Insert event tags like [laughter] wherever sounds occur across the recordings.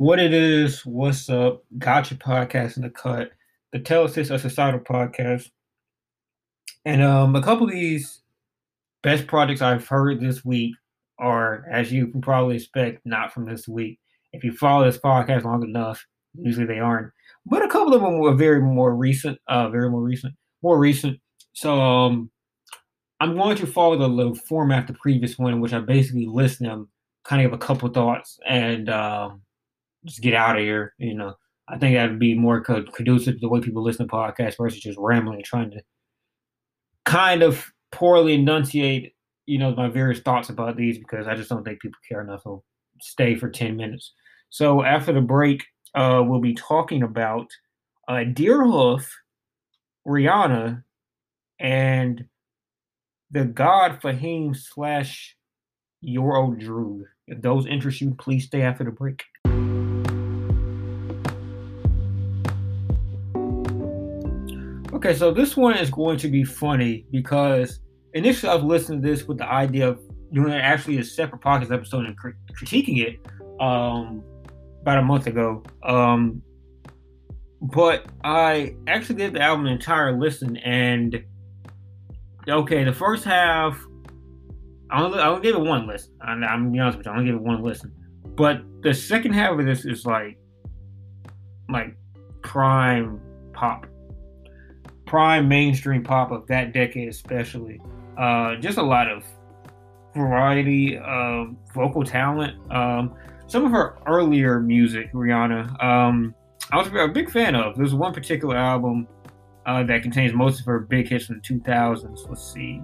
what it is, what's up, Gotcha Podcast in the Cut, the Telesis a Societal Podcast. And um, a couple of these best projects I've heard this week are, as you can probably expect, not from this week. If you follow this podcast long enough, usually they aren't. But a couple of them were very more recent, uh, very more recent, more recent. So um, I'm going to follow the, the format the previous one, in which I basically list them, kind of a couple thoughts, and um, just get out of here. You know, I think that would be more conducive to the way people listen to podcasts versus just rambling and trying to kind of poorly enunciate, you know, my various thoughts about these because I just don't think people care enough to stay for 10 minutes. So after the break, uh, we'll be talking about uh, Deerhoof, Rihanna, and the God Fahim slash Your Old Droog. If those interest you, please stay after the break. Okay, so this one is going to be funny because initially I was listening to this with the idea of doing actually a separate podcast episode and critiquing it um, about a month ago. Um, but I actually gave the album an entire listen, and okay, the first half, I only, I only gave it one listen. I'm, I'm gonna be honest with you, I only gave it one listen. But the second half of this is like, like prime pop prime mainstream pop of that decade, especially. Uh, just a lot of variety of vocal talent. Um, some of her earlier music, Rihanna, um, I was a big fan of. There's one particular album uh, that contains most of her big hits from the 2000s. Let's see.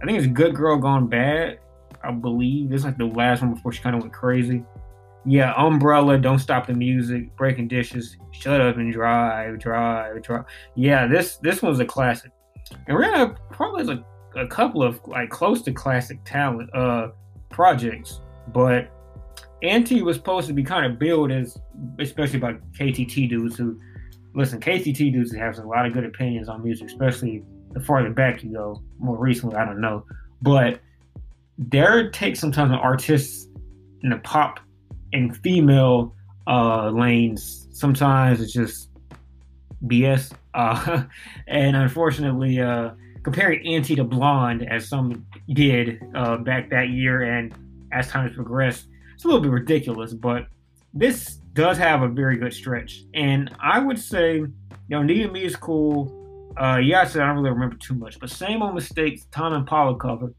I think it's Good Girl Gone Bad. I believe is like the last one before she kind of went crazy. Yeah, Umbrella, Don't Stop the Music, Breaking Dishes, Shut Up and Drive, Drive, Drive. Yeah, this this one's a classic. And Rihanna probably has a, a couple of like close to classic talent uh projects, but Anti was supposed to be kind of billed as, especially by KTT dudes who, listen, KTT dudes have a lot of good opinions on music, especially the farther back you go. More recently, I don't know, but their take sometimes on artists in the pop in female uh, lanes, sometimes it's just BS. Uh, [laughs] and unfortunately, uh, comparing Anti to Blonde, as some did uh, back that year, and as times progressed, it's a little bit ridiculous. But this does have a very good stretch, and I would say, you know, Need Me is cool. Uh, yeah, I said I don't really remember too much, but same old mistakes. Tame Impala cover,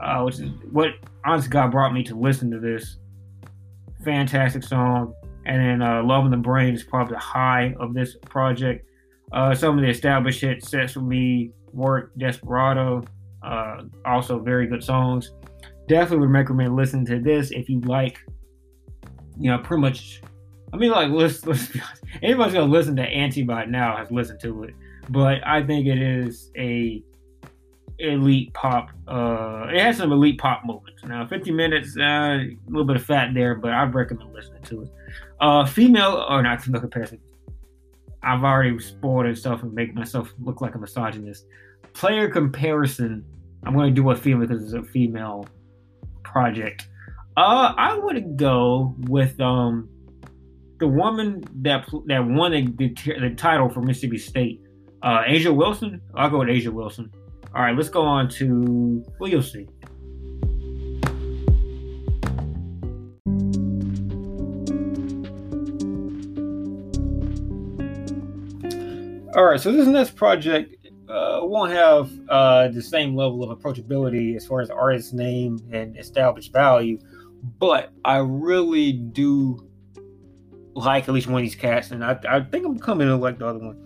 uh, which is what honest God brought me to listen to this fantastic song. And then uh, Love in the Brain is probably the high of this project. Uh, some of the established hits, Sex with Me, Work, Desperado, uh, also very good songs. Definitely would recommend listening to this if you like, you know, pretty much. I mean, like, let's, let's be honest. Anybody's going to listen to Anti by now has listened to it. But I think it is a elite pop. Uh, it has some elite pop moments. Now, 50 minutes, uh, a little bit of fat there, but I'd recommend listening to it. Uh, female or not female comparison. I've already spoiled and stuff and make myself look like a misogynist. Player comparison. I'm going to do a female because it's a female project. Uh, I would go with um the woman that that won the, the, the title for Mississippi State. Uh, A'ja Wilson. I'll go with A'ja Wilson. All right, let's go on to well, you'll see. All right, so this next project uh, won't have uh, the same level of approachability as far as artist name and established value, but I really do like at least one of these cats, and I, I think I'm coming to like the other one.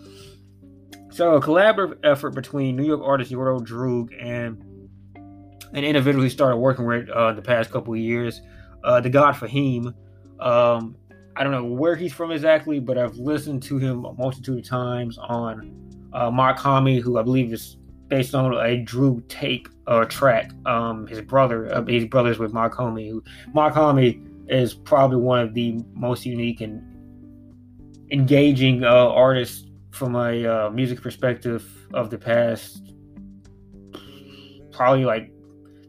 So, a collaborative effort between New York artist Your Old Droog and an individual he started working with uh, the past couple of years, uh, the God Fahim. Um, I don't know where he's from exactly, but I've listened to him a multitude of times on uh, Mach-Hommy, who I believe is based on a Droog tape or track. Um, his brother, uh, his brother's with Mach-Hommy. Who Mach-Hommy is probably one of the most unique and engaging uh, artists from a uh, music perspective of the past, probably like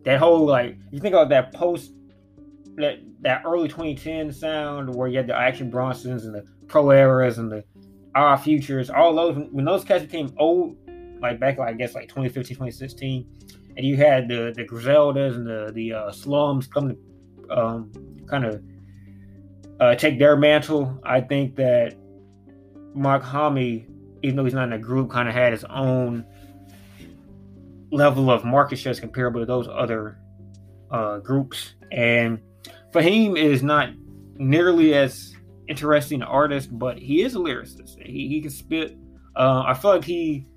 that whole like you think about that post that that early 2010 sound where you had the Action Bronsons and the Pro Eras and the Our Futures, all those when those cats became old, like back like I guess like 2015, 2016, and you had the the Griseldas and the the uh, Slums come to um, kind of uh, take their mantle. I think that Mach-Hommy, even though he's not in a group, kind of had his own level of market shares comparable to those other uh, groups. And Fahim is not nearly as interesting an artist, but he is a lyricist. He, he can spit. Uh, I feel like he.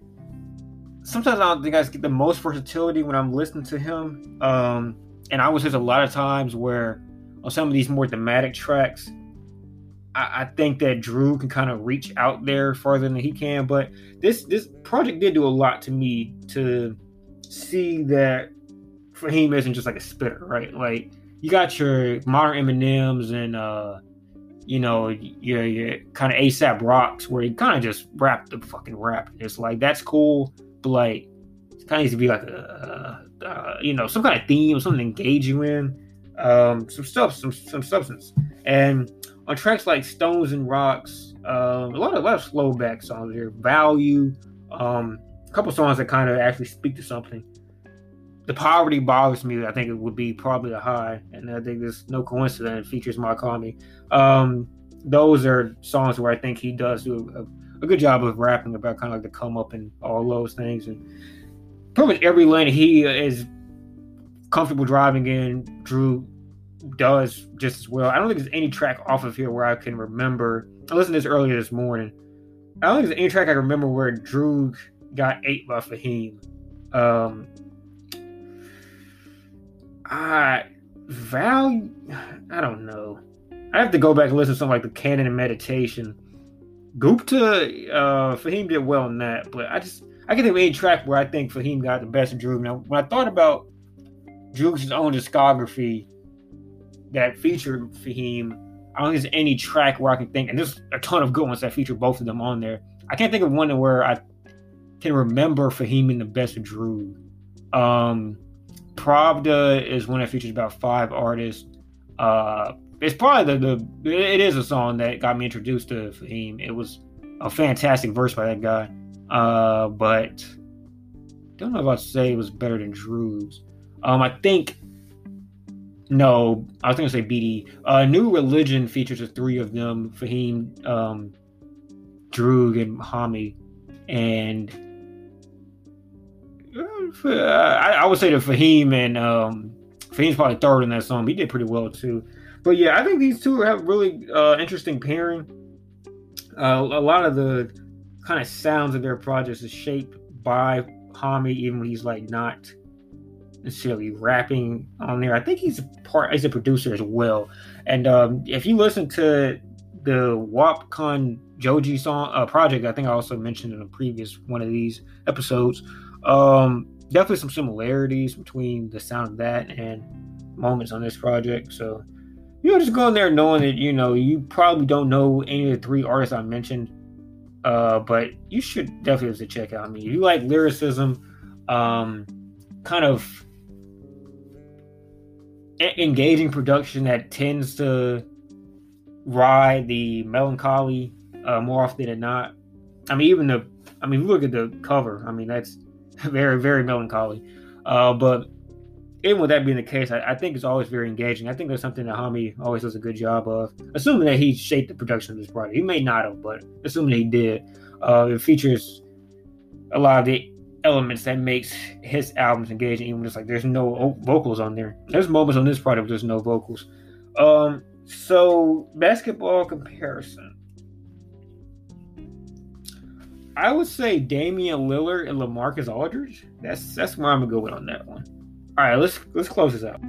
Sometimes I don't think I get the most versatility when I'm listening to him. Um, and I was just a lot of times where on some of these more thematic tracks, I, I think that Drew can kind of reach out there farther than he can. But this this project did do a lot to me to see that Fahim isn't just like a spitter, right? Like you got your modern Eminems and uh you know your your kind of ASAP rocks where he kind of just rap the fucking rap. It's like that's cool, but like it kind of needs to be like a, uh, you know some kind of theme, or something to engage you in, um, some stuff, some some substance. And on tracks like Stones and Rocks, um, a lot of a lot of slow back songs here, Value, um, a couple songs that kind of actually speak to something the poverty bothers me. I think it would be probably a high, and I think there's no coincidence. It features Mach-Hommy. Um, those are songs where I think he does do a, a, good job of rapping about kind of like the come up and all those things. And pretty much every lane he is comfortable driving in, Drew does just as well. I don't think there's any track off of here where I can remember. I listened to this earlier this morning. I don't think there's any track I remember where Drew got ate by Fahim. Um, I value. I don't know. I have to go back and listen to something like the Canon and Meditation. Gupta, uh, Fahim did well in that, but I just I can think of any track where I think Fahim got the best of Drew. Now, when I thought about Drew's own discography that featured Fahim, I don't think there's any track where I can think, and there's a ton of good ones that feature both of them on there. I can't think of one where I can remember Fahim in the best of Drew. Um, Pravda is one that features about five artists. Uh, it's probably the, the it is a song that got me introduced to Fahim. It was a fantastic verse by that guy. Uh, but don't know if I'd say it was better than Drew's. Um, I think no, I was gonna say BD. Uh, New Religion features the three of them: Fahim, um, Droog, and Hommy. And uh, I, I, would say that Fahim and um, Fahim's probably third in that song. He did pretty well too. But yeah, I think these two have really uh, interesting pairing. Uh, a lot of the kind of sounds of their projects is shaped by Hommy, even when he's like not necessarily rapping on there. I think he's a part. He's a producer as well. And um, if you listen to the Wapcon Joji song uh, project, I think I also mentioned in a previous one of these episodes. Um, definitely some similarities between the sound of that and moments on this project. So, you know, just going there knowing that, you know, you probably don't know any of the three artists I mentioned, uh, but you should definitely have to check out. I mean, if you like lyricism, um, kind of engaging production that tends to ride the melancholy uh, more often than not. I mean, even the, I mean, look at the cover. I mean, that's [laughs] very, very melancholy. Uh, but even with that being the case, I, I, think it's always very engaging. I think that's something that Hommy always does a good job of. Assuming that he shaped the production of this project, he may not have, but assuming he did, uh, it features a lot of the elements that makes his albums engaging. Even just like there's no vocals on there. There's moments on this project where there's no vocals. Um, so basketball comparison. I would say Damian Lillard and LaMarcus Aldridge. That's that's where I'm gonna go with on that one. All right, let's let's close this out.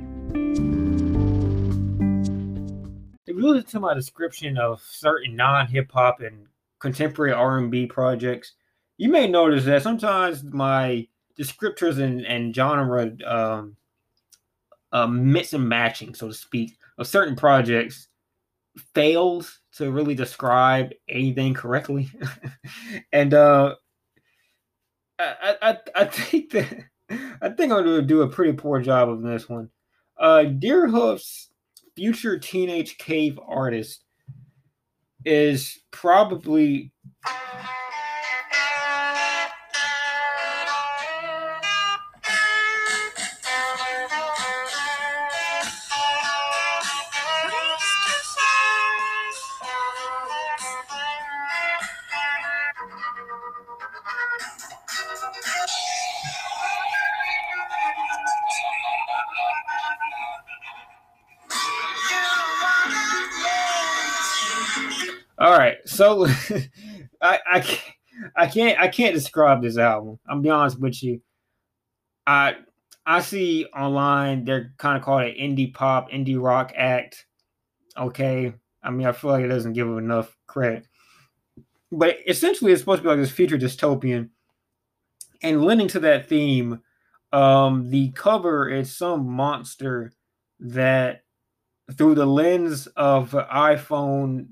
If you listen to my description of certain non-hip hop and contemporary R&B projects, you may notice that sometimes my descriptors and, and genre um, uh, mix and matching, so to speak, of certain projects fails to really describe anything correctly. [laughs] and uh, I, I, I think that [laughs] I think I'm to do a pretty poor job of this one. Uh, Deerhoof's future teenage cave artist is probably so [laughs] I I can't, I can't I can't describe this album. I'm be honest with you. I I see online they're kind of called an indie pop, indie rock act. Okay, I mean I feel like it doesn't give them enough credit, but essentially it's supposed to be like this future dystopian. And lending to that theme, um, the cover is some monster that through the lens of iPhone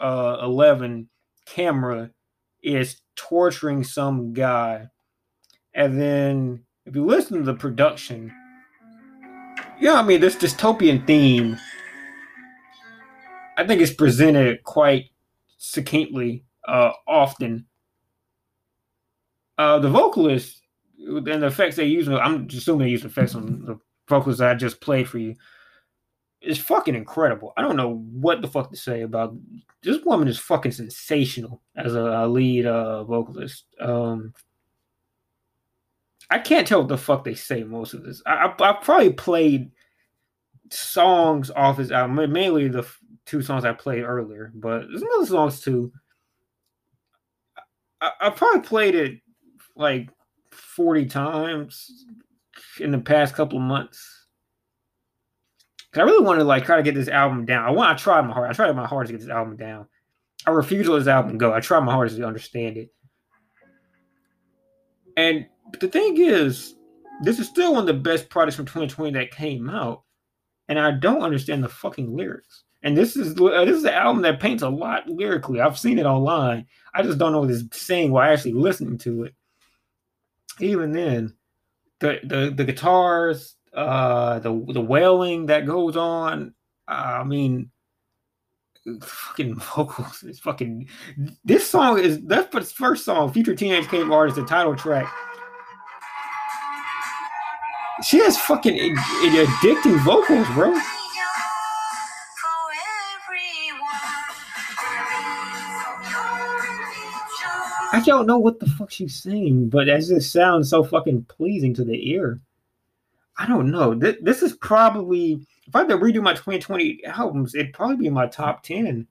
uh, 11 camera is torturing some guy. And then if you listen to the production, yeah, I mean, this dystopian theme, I think it's presented quite succinctly uh, often. Uh, the vocalist and the effects they use, I'm assuming they use effects on the vocals that I just played for you is fucking incredible. I don't know what the fuck to say about this woman is fucking sensational as a, lead uh, vocalist. Um, I can't tell what the fuck they say most of this. I, I, I probably played songs off his album, mainly the two songs I played earlier, but there's other songs too. I, I probably played it like 40 times in the past couple of months I really want to like try to get this album down. I want to try my hard. I tried my hardest to get this album down. I refuse to let this album go. I try my hardest to understand it. And the thing is, this is still one of the best products from 2020 that came out, and I don't understand the fucking lyrics. And this is uh, this is an album that paints a lot lyrically. I've seen it online. I just don't know what it's saying while actually listening to it. Even then, the the the guitars, uh, the the wailing that goes on. I mean, fucking [laughs] vocals. It's fucking. This song is that's the first song. Future Teenage Cave Artist, the title track. She has fucking addicting vocals, bro. I don't know what the fuck she's saying, but as it just sounds so fucking pleasing to the ear. I don't know. This, is probably if I had to redo my 2020 albums, it'd probably be my top 10.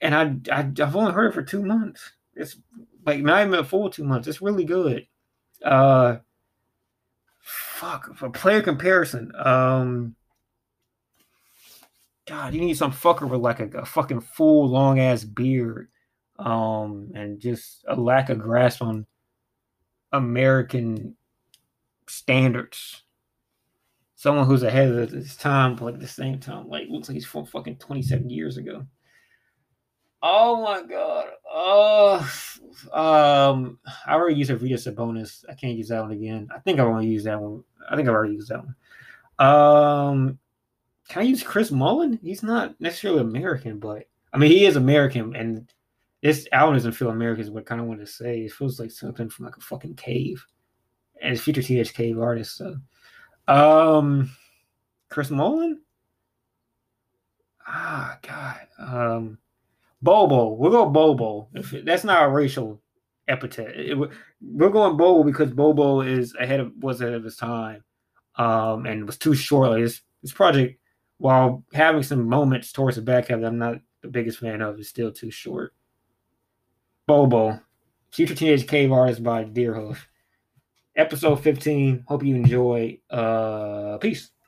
And I, I I've only heard it for two months. It's like not even a full two months. It's really good. Uh, fuck for player comparison. Um, God, you need some fucker with like a, a fucking full long ass beard, um, and just a lack of grasp on American standards. Someone who's ahead of his time, but at the same time, like looks like he's from fucking 27 years ago. Oh my god. Oh, um, I already used Arvydas Sabonis. I can't use that one again. I think I want to use that one. I think I've already used that one. Um, can I use Chris Mullin? He's not necessarily American, but I mean he is American, and this album doesn't feel American. Is what I kind of want to say. It feels like something from like a fucking cave as future THK artist. So, um, Chris Mullin. Ah, God. Um, Bobo. We'll go Bobo. If that's not a racial epithet, it, we're going Bobo because Bobo is ahead of was ahead of his time, um, and was too short. Like this, this project, while having some moments towards the back end, I'm not the biggest fan of. Is still too short. Bobo, future teenage cave artist by Deerhoof episode 15. Hope you enjoy. Uh, peace.